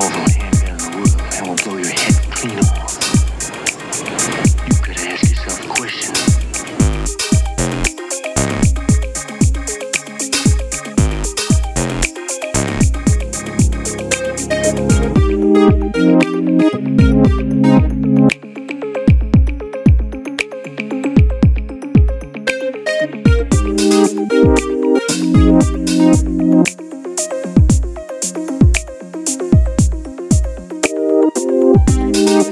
solve.